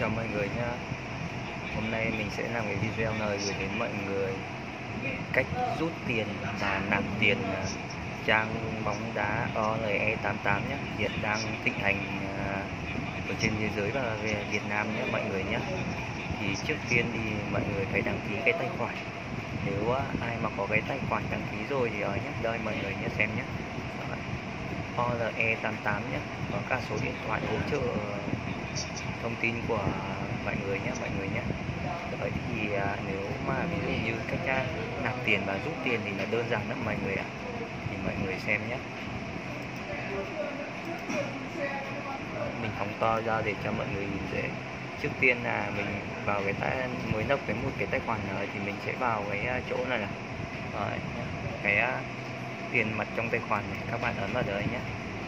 chào mọi người nha Hôm nay mình sẽ làm cái video này gửi đến mọi người. Cách rút tiền và nạp tiền trang bóng đá OLE88 nhé Hiện đang thịnh hành à, ở trên thế giới và về Việt Nam nhé mọi người nhé Thì trước tiên thì mọi người phải đăng ký cái tài khoản. Nếu à, ai mà có cái tài khoản đăng ký rồi thì à, ở nhé Đây mọi người nhé xem nhé OLE88 nhé Có cả số điện thoại hỗ trợ thông tin của mọi người nhé mọi người nhé. Vậy thì à, nếu mà ví dụ như cách à, nạp tiền và rút tiền thì là đơn giản lắm mọi người ạ. Thì mọi người xem nhé. Mình phóng to ra để cho mọi người nhìn dễ. Trước tiên là mình vào cái tài mới nộp cái một cái tài khoản này thì mình sẽ vào cái à, chỗ này là cái à, tiền mặt trong tài khoản này các bạn ấn vào đấy nhé.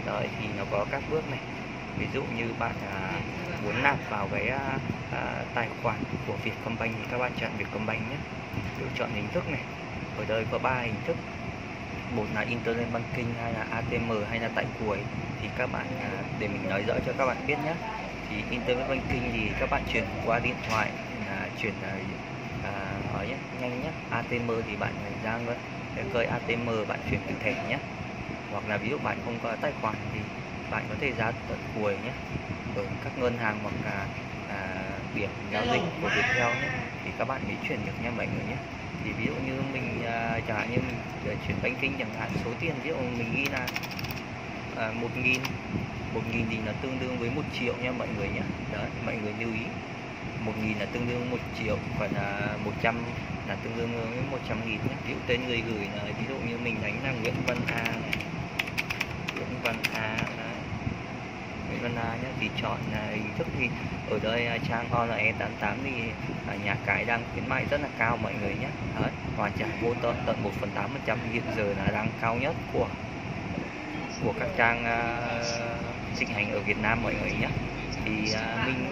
Rồi thì nó có các bước này ví dụ như bạn à, muốn nạp vào cái à, à, tài khoản của Vietcombank thì các bạn chọn Vietcombank nhé. Lựa chọn hình thức này ở đây có ba hình thức. Một là internet banking hay là ATM hay là tại cuối. Thì các bạn à, để mình nói rõ cho các bạn biết nhé. Thì internet banking thì các bạn chuyển qua điện thoại là chuyển à, à, nhé nhanh nhé. ATM thì bạn ra cái cơi ATM bạn chuyển từ thẻ nhé. Hoặc là ví dụ bạn không có tài khoản thì bạn có thể ra tận cuối nhé. Ở các ngân hàng hoặc là à, điểm giao dịch của Viettel nhé. Thì các bạn mới chuyển được nha mọi người nhé. Thì ví dụ như mình à, chẳng hạn như mình à, chuyển bánh kinh chẳng hạn số tiền ví dụ mình ghi là à, một nghìn một nghìn thì là tương đương với một triệu nha mọi người nhé. Đó mọi người lưu ý. Một nghìn là tương đương một triệu còn là một trăm là tương đương với một trăm nghìn nhé. Ví dụ tên người gửi là ví dụ như mình đánh là Nguyễn Văn A này. Nguyễn Văn A đấy. Nguyễn à, nhé thì chọn à, hình thức thì ở đây à, trang online 88 thì à, nhà cái đang khuyến mại rất là cao mọi người nhé đấy hoàn trả vô tận tận 1 phần 8 phần trăm hiện giờ là đang cao nhất của của các trang uh, hành ở Việt Nam mọi người nhé thì uh, mình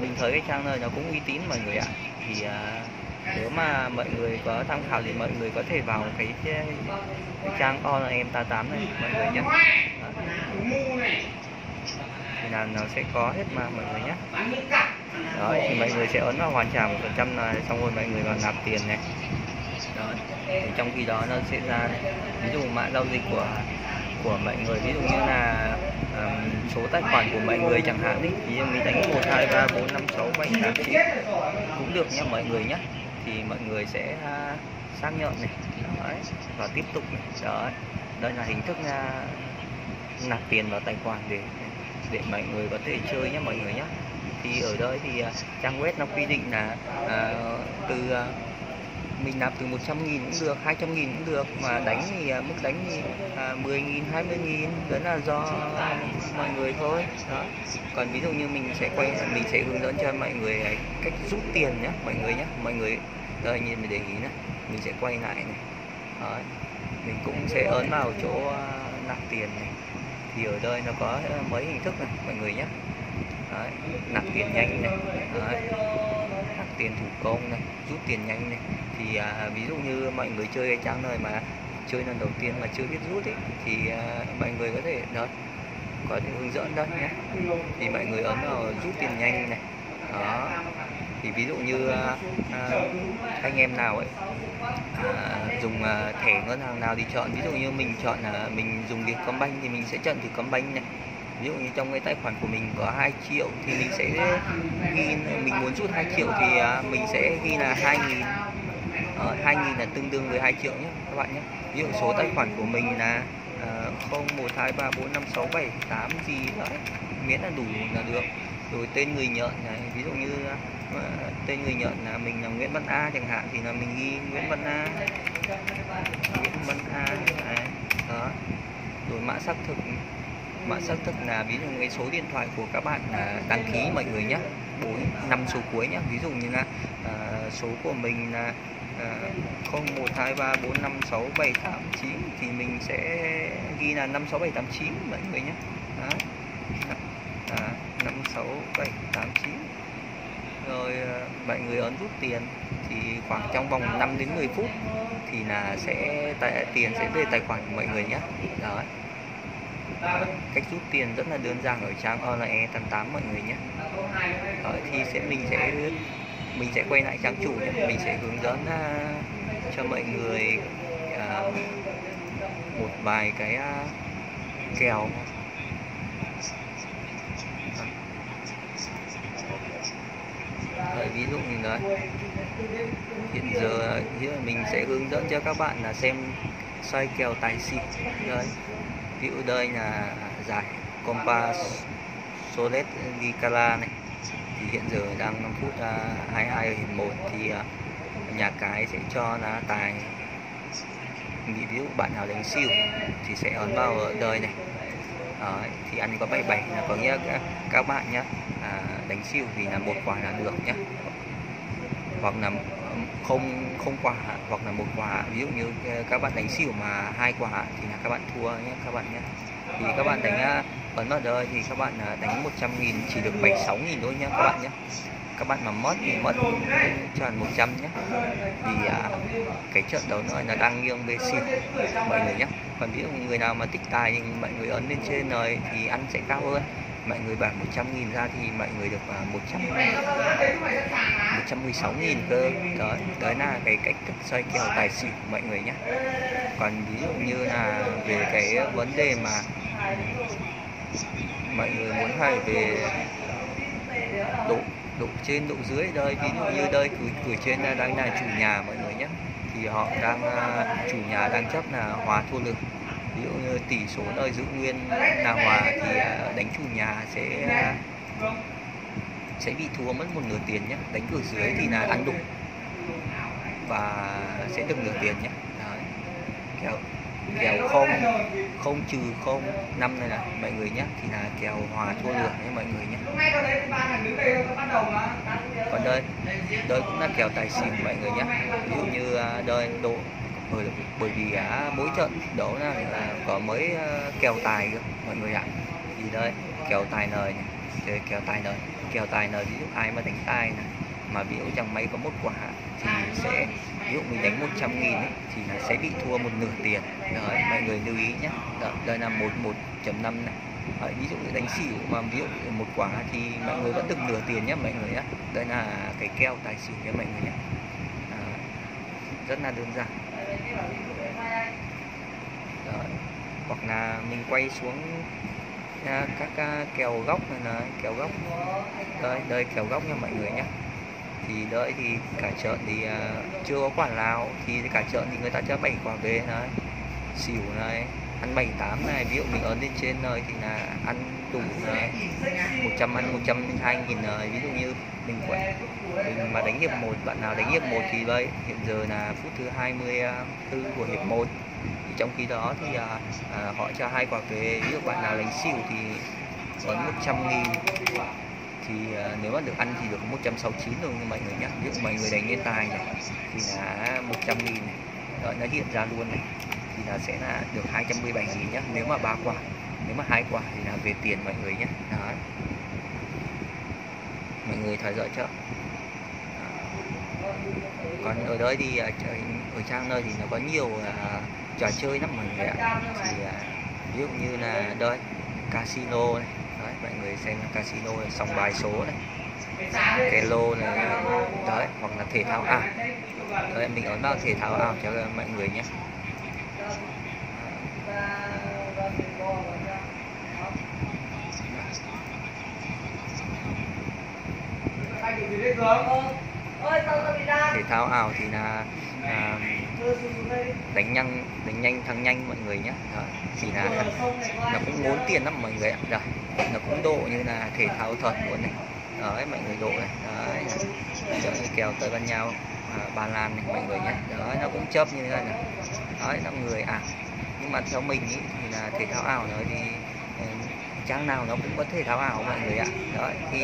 mình thấy cái trang này nó cũng uy tín mọi người ạ. Thì uh, nếu mà mọi người có tham khảo thì mọi người có thể vào cái, cái, cái trang online 88 này mọi người nhé thì là nó sẽ có hết mà mọi người nhé. Đó thì mọi người sẽ ấn vào hoàn trả một phần trăm là xong rồi mọi người vào nạp tiền này. Đó. Thì trong khi đó nó sẽ ra ví dụ mã giao dịch của của mọi người ví dụ như là um, số tài khoản của mọi người chẳng hạn đi. Thì mình đánh một hai ba bốn năm sáu bảy tám chín cũng được nha mọi người nhé. Thì mọi người sẽ uh, xác nhận này. Đấy. và tiếp tục này. Đó đây là hình thức uh, nạp tiền vào tài khoản để để mọi người có thể chơi nhé mọi người nhé thì ở đây thì uh, trang web nó quy định là uh, từ uh, mình nạp từ 100 nghìn cũng được 200 nghìn cũng được. Mà đánh thì uh, mức đánh thì uh, 10 nghìn 20 nghìn đó là do mọi người thôi. Đó. Còn ví dụ như mình sẽ quay mình sẽ hướng dẫn cho mọi người cách rút tiền nhé mọi người nhé mọi người đây nhìn mình để ý này mình sẽ quay lại này. Đó. mình cũng sẽ ấn vào chỗ uh, nạp tiền này thì ở đây nó có ờ, mấy hình thức này mọi người nhé. Đấy, nạp tiền nhanh này Đấy, nạp tiền thủ công này rút tiền nhanh này. Thì à, ví dụ như mọi người chơi cái trang này mà chơi lần đầu tiên mà chưa biết rút ấy thì à, mọi người có thể đó có thể hướng dẫn đó nhé. Thì mọi người ấn vào rút tiền nhanh này. Đó thì ví dụ như à, à, anh em nào ấy à, dùng à, thẻ ngân hàng nào thì chọn. Ví dụ như mình chọn là mình dùng Vietcombank thì mình sẽ chọn Vietcombank này. Ví dụ như trong cái tài khoản của mình có 2 triệu thì mình sẽ ghi mình muốn rút 2 triệu thì à, mình sẽ ghi là 2 nghìn ờ, 2 nghìn là tương đương với 2 triệu nhé các bạn nhé. Ví dụ số tài khoản của mình là uh, 01234567 gì đó miễn là đủ là được rồi tên người nhận này ví dụ như ờ, tên người nhận là mình là Nguyễn Văn A chẳng hạn thì là mình ghi Nguyễn Văn A Nguyễn Văn A này. đó rồi mã xác thực mã xác thực là ví dụ cái số điện thoại của các bạn là đăng ký mọi người nhé bốn năm số cuối nhé ví dụ như là uh, số của mình là ờ, không một hai ba bốn năm sáu bảy tám chín thì mình sẽ ghi là 56789 mọi người nhé đó. 6, 7, 8, 9 rồi ờ, mọi người ấn rút tiền thì khoảng trong vòng 5 đến 10 phút thì là sẽ tài, tiền sẽ về tài khoản của mọi người nhé. Đó. Cách rút tiền rất là đơn giản ở trang online 88 mọi người nhé. Đó, thì sẽ mình sẽ mình sẽ quay lại trang chủ nhé. Mình sẽ hướng dẫn uh, cho mọi người uh, một vài cái uh, kèo. Đấy, ví dụ như đấy hiện giờ mình sẽ hướng dẫn cho các bạn là xem xoay kèo tài xỉu đấy ví dụ đây là giải compa Solet Gicala này. Thì hiện giờ đang 5 phút à, 22 ở hiệp 1 thì à, nhà cái sẽ cho là tài. Nghĩ ví dụ bạn nào đánh siêu thì sẽ ấn vào đời này. Đó, thì ăn có 77 là có nghĩa các, bạn nhé đánh siêu thì là một quả là được nhé. Hoặc là không không quả hoặc là một quả. Ví dụ như ờ, các bạn đánh xỉu mà hai quả thì là các bạn thua nhé các bạn nhé. Thì các bạn đánh ờ, ấn vào đời thì các bạn ờ, đánh 100 nghìn chỉ được 76 nghìn thôi nhé các bạn nhé. Các bạn mà mất thì mất tròn 100 nhé. Vì à, cái trận đấu nó là đang nghiêng về xỉu mọi người nhé. Còn ví dụ người nào mà tích tài thì mọi người ấn lên trên rồi thì ăn sẽ cao hơn mọi người bảo 100 nghìn ra thì mọi người được uh, 100 116 nghìn cơ. Đó, đó là cái cách thức xoay kèo tài xỉu của mọi người nhé còn ví dụ như là về cái vấn đề mà mọi người muốn hỏi về độ độ trên độ dưới đây ví dụ như đây cửa, cửa trên đang là chủ nhà mọi người nhé thì họ đang à, chủ nhà đang chấp là hòa thua lực ví dụ như tỷ số nơi giữ nguyên là hòa thì à, đánh chủ nhà sẽ à, sẽ bị thua mất một nửa tiền nhé. Đánh cửa dưới thì là ăn đục và sẽ được nửa tiền nhé. Đấy. kèo kèo không không trừ không, năm này là mọi người nhé. Thì là kèo hòa thua được nhé mọi người nhé. Còn đây đây cũng là kèo tài xỉu mọi người nhé. Ví dụ như à, đây độ bởi, bởi vì à, mỗi trận đấu là, là có mấy uh, ờ, kèo tài cơ mọi người ạ. Thì đây kèo tài nời này kèo tài nời kèo tài nời ví dụ ai mà đánh tài này mà ví dụ chẳng may có một quả thì sẽ ví dụ mình đánh 100 nghìn ấy, thì nó sẽ bị thua một nửa tiền. Đấy, mọi người lưu ý nhé đó, đây là một một chấm năm này. Đấy, ví dụ đánh xỉu mà ví dụ một quả thì mọi người vẫn được nửa tiền nhé mọi người nhé đây là cái kèo tài xỉu nhé mọi người nhé à, rất là đơn giản. Rồi. hoặc là mình quay xuống à, các à, kèo góc này là kèo góc đây đây kèo góc nha mọi người nhé thì đợi thì cả chợ thì à, chưa có quả nào thì cả chợ thì người ta cho bảy quả về này xỉu này ăn 78 này ví dụ mình ấn lên trên rồi thì là ăn đủ uh, 100 ăn 102 nghìn này ví dụ như mình quay mình mà đánh hiệp 1 bạn nào đánh hiệp 1 thì đây hiện giờ là phút thứ 24 à, của hiệp 1 trong khi đó thì à, à, họ cho hai quả về. Ví dụ bạn nào đánh xỉu thì ấn 100 nghìn. Thì à, nếu mà được ăn thì được 169 rồi như mọi người nhé ví dụ mọi người đánh lên tài này thì là 100 nghìn. Này đó nó hiện ra luôn này thì là sẽ là được 217 nghìn nhé nếu mà ba quả nếu mà hai quả thì là về tiền mọi người nhé đó. Mọi người theo dõi chưa còn ở đây thì ở trang nơi thì nó có nhiều uh, trò chơi lắm mọi người ạ. Thì uh, ví dụ như là đây casino này. Đấy, mọi người xem casino này, sòng bài số này. Cái lô này. Đấy hoặc là thể thao ảo. Đấy, mình ấn vào thể thao ảo cho mọi người nhé thể thao ảo thì là à, đánh nhanh đánh nhanh thắng nhanh mọi người nhé đó. thì là nó cũng muốn tiền lắm mọi người ạ. Rồi nó cũng độ như là thể thao thuật luôn này. Đấy mọi người độ này. Đấy Đấy, kèo tới bên nhau à, ba lan này mọi người nhé đó nó cũng chớp như thế này nói nó người à nhưng mà theo mình ý, thì là thể thao ảo nói thì ờ, trang nào nó cũng có thể thao ảo mọi người ạ. Đấy thì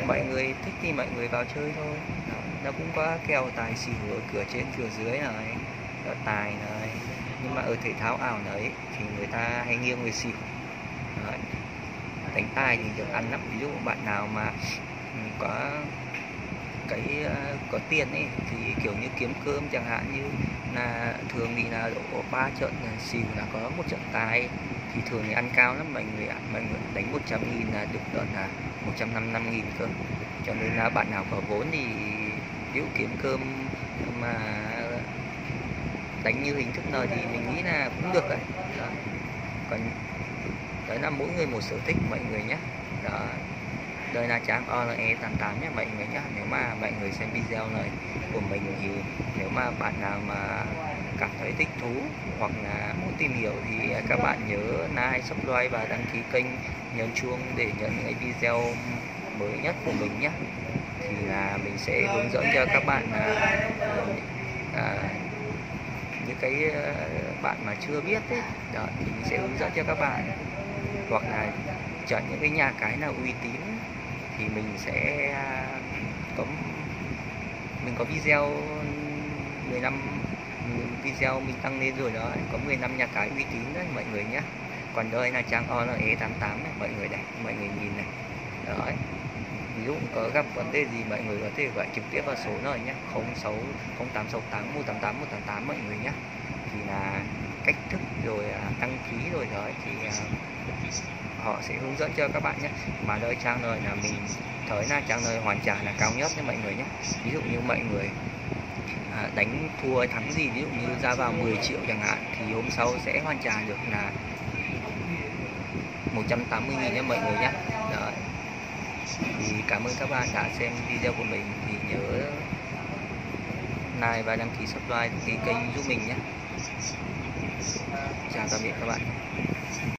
mọi người thích thì mọi người vào chơi thôi. Đó, nó cũng có kèo tài xỉu ở cửa trên cửa dưới này đó, tài này. Nhưng mà ở thể thao ảo đấy thì người ta hay nghiêng về xỉu. Đấy. đánh tài thì được ăn lắm. Ví dụ bạn nào mà ừ, có cái ờ, có tiền ấy, thì kiểu như kiếm cơm chẳng hạn như là thường thì là độ ba trận ờ, là xỉu là có một trận tài. Thì thường thì ăn cao lắm, mọi người ạ. Mọi người đánh 100 nghìn là được đợt là 155 nghìn cơ cho nên là bạn nào có vốn thì nếu kiếm cơm mà đánh như hình thức nào thì mình nghĩ là cũng được rồi đó. còn đấy là mỗi người một sở thích, mọi người nhé. Đó đây là trang OLE 88 nhé mọi người nhé. Nếu mà mọi người xem video này của mình thì nếu mà bạn nào mà cảm thấy thích thú hoặc là muốn tìm hiểu thì các bạn nhớ like, subscribe và đăng ký kênh nhấn chuông để nhận những video mới nhất của mình nhé. Thì là mình sẽ hướng dẫn cho các bạn là, à, những cái à, bạn mà chưa biết ấy đó, thì mình sẽ hướng dẫn cho các bạn. Hoặc là chọn những cái nhà cái nào uy tín thì mình sẽ à, có mình có video 15 video mình tăng lên rồi đó có 15 nhà cái uy tín đấy mọi người nhé còn đây là trang OLE 88 này mọi người này mọi người nhìn này. Đó ví dụ có gặp vấn đề gì mọi người có thể gọi trực tiếp vào số này nhé 06 0868 188 188 mọi người nhé thì là cách thức rồi à, đăng ký rồi đó thì à, họ sẽ hướng dẫn cho các bạn nhé. Mà đợi trang nơi là mình thấy là trang nơi hoàn trả là cao nhất nha mọi người nhé. Ví dụ như mọi người à, đánh thua thắng gì ví dụ như ra vào 10 triệu chẳng hạn thì hôm sau sẽ hoàn trả được là 180 nghìn nha mọi người nhé. Đó. thì cảm ơn các bạn đã xem video của mình. Thì nhớ like và đăng ký subscribe ký kênh giúp mình nhé. Chào tạm biệt các bạn.